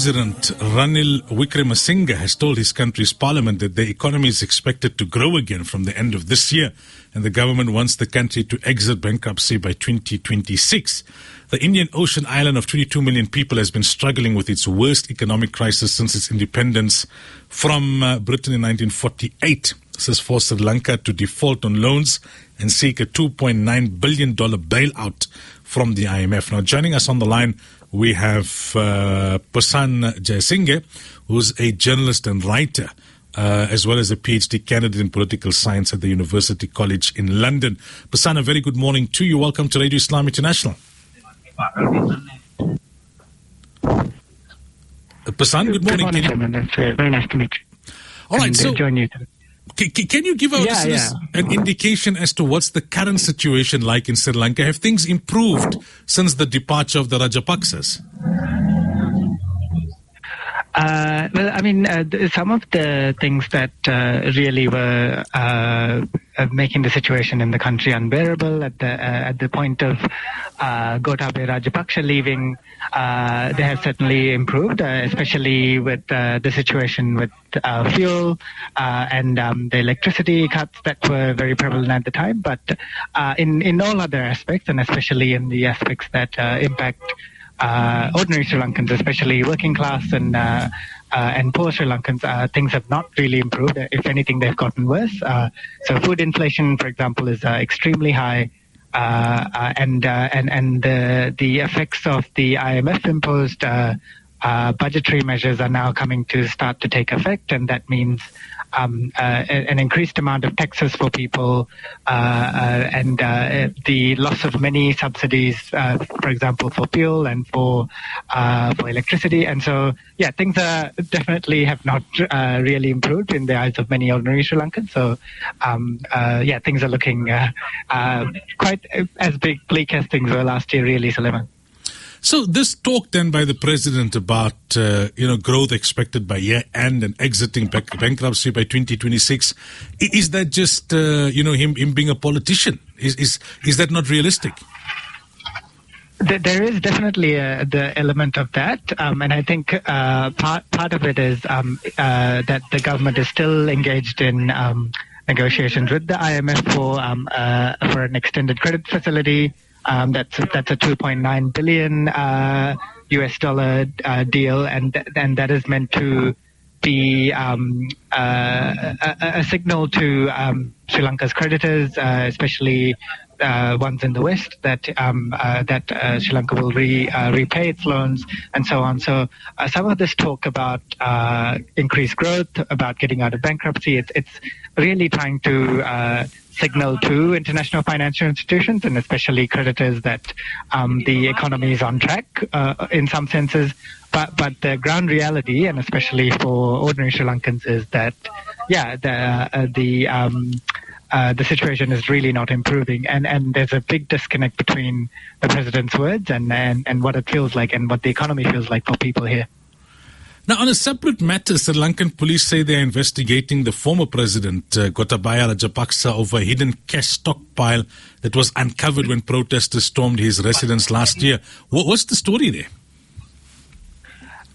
President Ranil Wickremesinghe has told his country's parliament that the economy is expected to grow again from the end of this year, and the government wants the country to exit bankruptcy by 2026. The Indian Ocean island of 22 million people has been struggling with its worst economic crisis since its independence from uh, Britain in 1948. This has forced Sri Lanka to default on loans and seek a $2.9 billion bailout from the IMF. Now, joining us on the line, we have uh, Jayasinghe, who's a journalist and writer. Uh, as well as a PhD candidate in political science at the University College in London. Pasan, a very good morning to you. Welcome to Radio Islam International. Pasan, good morning. Good morning, Simon. It's uh, very nice to meet you. All right, and, uh, so join c- c- can you give our Yeah, listeners an indication as to what's the current situation like in Sri Lanka? Have things improved since the departure of the Rajapaksas? Uh, well, I mean, uh, th- some of the things that uh, really were uh, uh, making the situation in the country unbearable at the uh, at the point of uh, Gotabaya Rajapaksa leaving, they have certainly improved, especially with the situation with fuel and um, the electricity cuts that were very prevalent at the time. But in in all other aspects, and especially in the aspects that impact ordinary Sri Lankans, especially working class and uh, uh, and poor Sri Lankans, uh, things have not really improved. If anything, they've gotten worse. Uh, so food inflation, for example, is uh, extremely high. Uh, uh, and uh, and and the the effects of the IMF imposed uh, budgetary measures are now coming to start to take effect, and that means um, uh, an increased amount of taxes for people uh, uh, and uh, the loss of many subsidies, uh, for example, for fuel and for for electricity. And so, yeah, things are definitely have not really improved in the eyes of many ordinary Sri Lankans. So, um, yeah, things are looking quite as big bleak as things were last year, really, Suleiman. So this talk then by the president about uh, you know growth expected by year end and exiting bank- bankruptcy by 2026 is that just uh, you know him him being a politician is is is that not realistic? There there is definitely uh, the element of that, um, and I think uh, part part of it is um, uh, that the government is still engaged in um, negotiations with the IMF for um, uh, for an extended credit facility. Um, that's that's a 2.9 billion uh, US dollar uh, deal, and th- and that is meant to be um, uh, a, a- a signal to um, Sri Lanka's creditors, uh, especially ones in the West, that um, uh, that uh, Sri Lanka will re, uh, repay its loans and so on. So uh, some of this talk about uh, increased growth, about getting out of bankruptcy, it's it's really trying to uh, signal to international financial institutions and especially creditors that um, the economy is on track uh, in some senses. But but the ground reality, and especially for ordinary Sri Lankans, is that yeah the uh, the um, uh, the situation is really not improving, and and there's a big disconnect between the president's words and and, and what it feels like and what the economy feels like for people here. Now, on a separate matter, Sri Lankan police say they are investigating the former president, uh, Gotabaya Rajapaksa, over a hidden cash stockpile that was uncovered when protesters stormed his residence last year. What, what's the story there?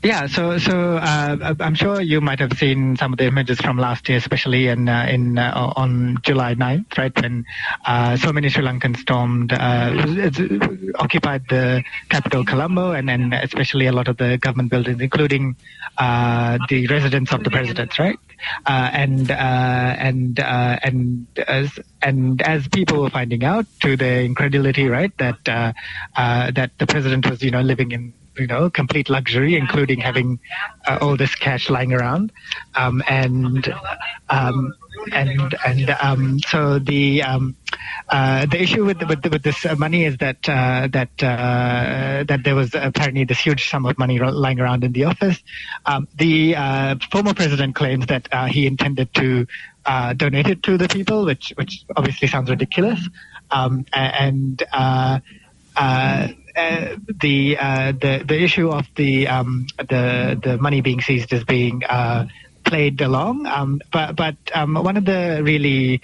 Yeah, so so uh, I'm sure you might have seen some of the images from last year, especially in uh, in uh, on July 9th, right when uh, so many Sri Lankans stormed, uh, occupied the capital Colombo, and then especially a lot of the government buildings, including uh, the residence of the president, right? Uh, and uh, and and as and as people were finding out, to their incredulity, right, that that the president was, you know, living in you know, complete luxury, including having uh, all this cash lying around, um, and um, and and um, so the um, uh, the issue with with, with this uh, money is that uh, that uh, that there was apparently this huge sum of money lying around in the office. Um, the uh, former president claims that uh, he intended to uh, donate it to the people, which which obviously sounds ridiculous, um, and. Uh, uh, uh, the uh, the the issue of the um, the the money being seized is being uh, played along. Um, but but um, one of the really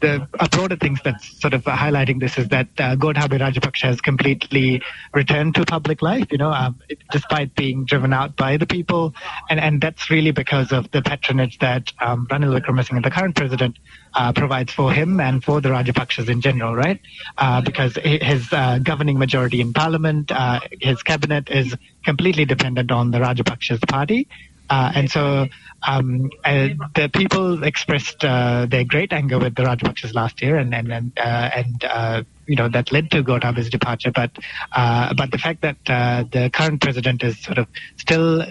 the broader things that's sort of highlighting this is that uh, Gotabaya Rajapaksa has completely returned to public life, you know, um, despite being driven out by the people. And, and that's really because of the patronage that um, Ranil Wickremesinghe, the current president, uh, provides for him and for the Rajapaksas in general, right? Uh, because his uh, governing majority in parliament, uh, his cabinet is completely dependent on the Rajapaksas party. Uh, and so um, uh, the people expressed uh, their great anger with the Rajapakshas last year, and and and, uh, and uh, you know that led to Gotabaya's departure. But uh, but the fact that the current president is sort of still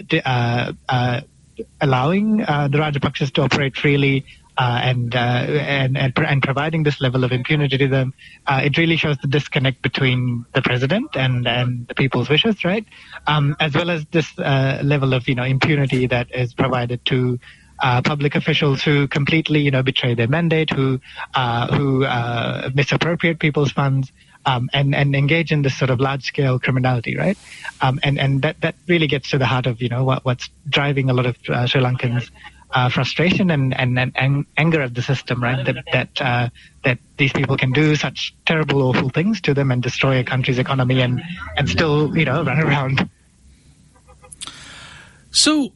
allowing the Rajapakshas to operate freely uh, and, uh, and, and and providing this level of impunity to them, uh, it really shows the disconnect between the president and and the people's wishes, right? Um, as well as this uh, level of you know impunity that is provided to. Uh, public officials who completely, you know, betray their mandate, who uh, who misappropriate people's funds, um, and and engage in this sort of large scale criminality, right? Um, and and that that really gets to the heart of you know what, what's driving a lot of Sri Lankans uh, frustration and, and, and, anger at the system, right? That that uh, that these people can do such terrible, awful things to them and destroy a country's economy and and still, you know, run around. So,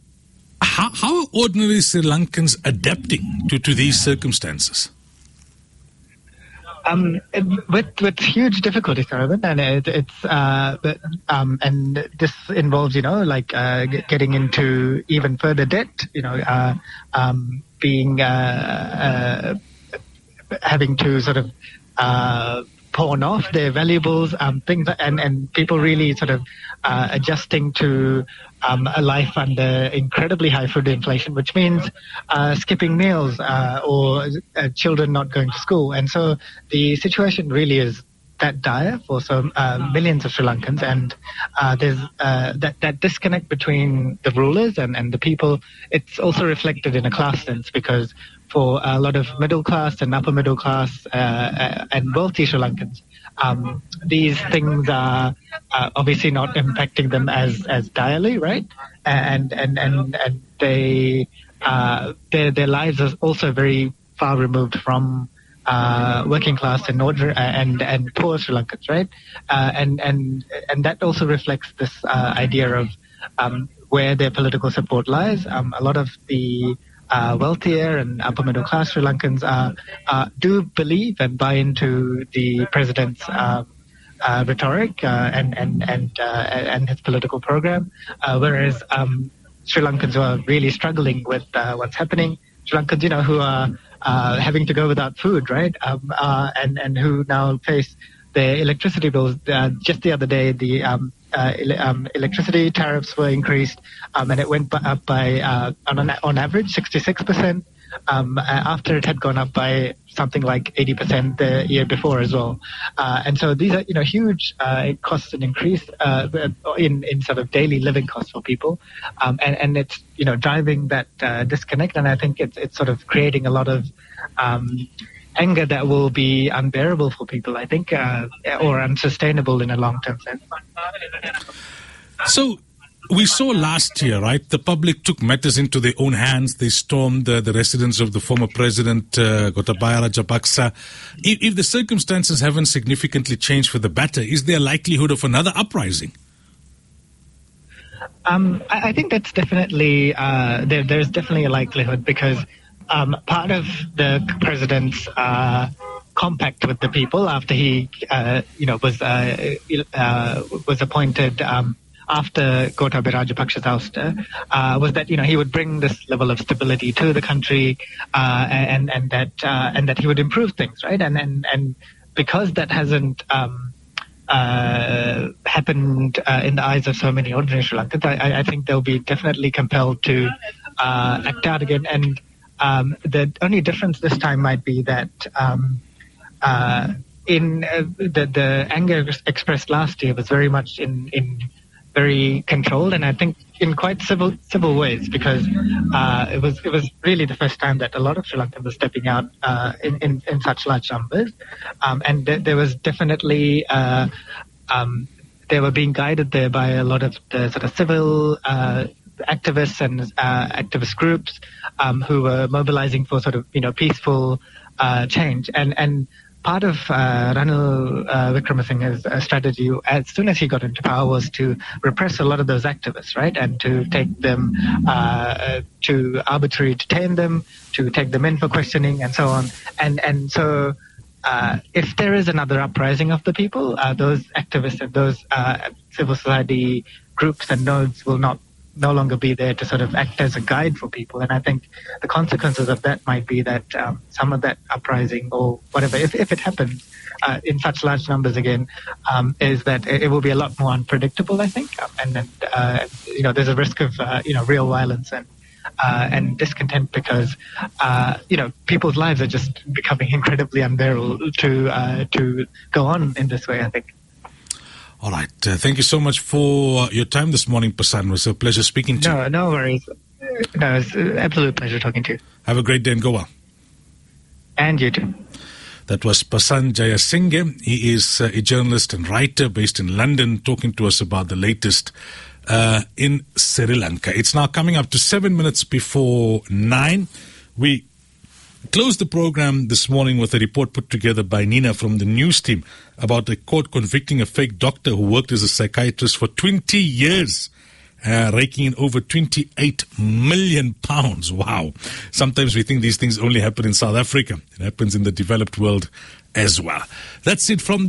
how, how are ordinary Sri Lankans adapting to, to these circumstances? Um, with with huge difficulties, Sarabhan, and it, it's uh, but, um, and this involves you know like uh, getting into even further debt, you know, uh, um, being uh, uh, having to sort of uh, pawn off their valuables, um, things, and, and people really sort of adjusting to um, a life under incredibly high food inflation, which means uh, skipping meals uh, or uh, children not going to school. And so the situation really is that dire for some uh, millions of Sri Lankans, and uh, there's uh, that that disconnect between the rulers and, and the people. It's also reflected in a class sense because for a lot of middle class and upper middle class and wealthy Sri Lankans, um, these things are obviously not impacting them as as direly, right? And and and and they their their lives are also very far removed from uh, working class and order uh, and and poor Sri Lankans, right? Uh, and and and that also reflects this uh, idea of um, where their political support lies. Um, a lot of the uh, wealthier and upper middle class Sri Lankans do believe and buy into the president's. Rhetoric and and and and his political program, whereas um, Sri Lankans who are really struggling with what's happening, Sri Lankans, you know, who are uh, having to go without food, right? Um, uh, and and who now face their electricity bills. Uh, just the other day, the um, uh, um, electricity tariffs were increased, um, and it went up by uh, on on average 66 percent um, after it had gone up by something like 80% the year before as well. Uh, and so these are, you know, huge uh, costs and increase uh, in, in sort of daily living costs for people. Um, and, and it's, you know, driving that uh, disconnect. And I think it's, it's sort of creating a lot of um, anger that will be unbearable for people, I think, uh, or unsustainable in a long-term sense. So we saw last year, right? The public took matters into their own hands. They stormed uh, the residence of the former president, uh, Gotabaya Rajapaksa. If, if, the circumstances haven't significantly changed for the better, is there a likelihood of another uprising? Um, I, I, think that's definitely, uh, there, there's definitely a likelihood because um, part of the president's uh, compact with the people after he, uh, you know, was uh, uh was appointed um, after Gotabaya Rajapaksa's ouster uh, was that you know he would bring this level of stability to the country uh, and and that uh, and that he would improve things, right? And and and because that hasn't um, uh, happened uh, in the eyes of so many ordinary Sri Lankans, I, I think they'll be definitely compelled to act out again. And um, the only difference this time might be that. Um, in uh, the the anger expressed last year was very much in in very controlled, and I think in quite civil civil ways because uh, it was it was really the first time that a lot of Sri Lankans were stepping out uh, in, in, in such large numbers, um, and th- there was definitely. Uh, um, they were being guided there by a lot of the sort of civil uh, activists and uh, activist groups um, who were mobilizing for sort of you know peaceful uh, change. And and part of uh, Ranil uh, Wickremesinghe's uh, strategy as soon as he got into power was to repress a lot of those activists, right, and to take them uh, to arbitrarily detain them, to take them in for questioning, and so on. And and so. Uh, if there is another uprising of the people, uh, those activists and those uh, civil society groups and nodes will not no longer be there to sort of act as a guide for people. And I think the consequences of that might be that um, some of that uprising or whatever, if, if it happens uh, in such large numbers again, um, is that it, it, will be a lot more unpredictable, I think. Um, and then, uh, you know, there's a risk of, uh, you know, real violence and uh, and discontent because uh, you know people's lives are just becoming incredibly unbearable to uh, to go on in this way. I think. All right. Uh, thank you so much for your time this morning, Pasan. It was a pleasure speaking to no, you. No, no worries. No, it's an absolute pleasure talking to you. Have a great day and go well. And you too. That was Pasan Jayasinghe. He is uh, a journalist and writer based in London, talking to us about the latest uh, in Sri Lanka. It's now coming up to seven minutes before nine. We closed the program this morning with a report put together by Nina from the news team about a court convicting a fake doctor who worked as a psychiatrist for 20 years. Uh, raking in over 28 million pounds. Wow. Sometimes we think these things only happen in South Africa. It happens in the developed world as well. That's it from the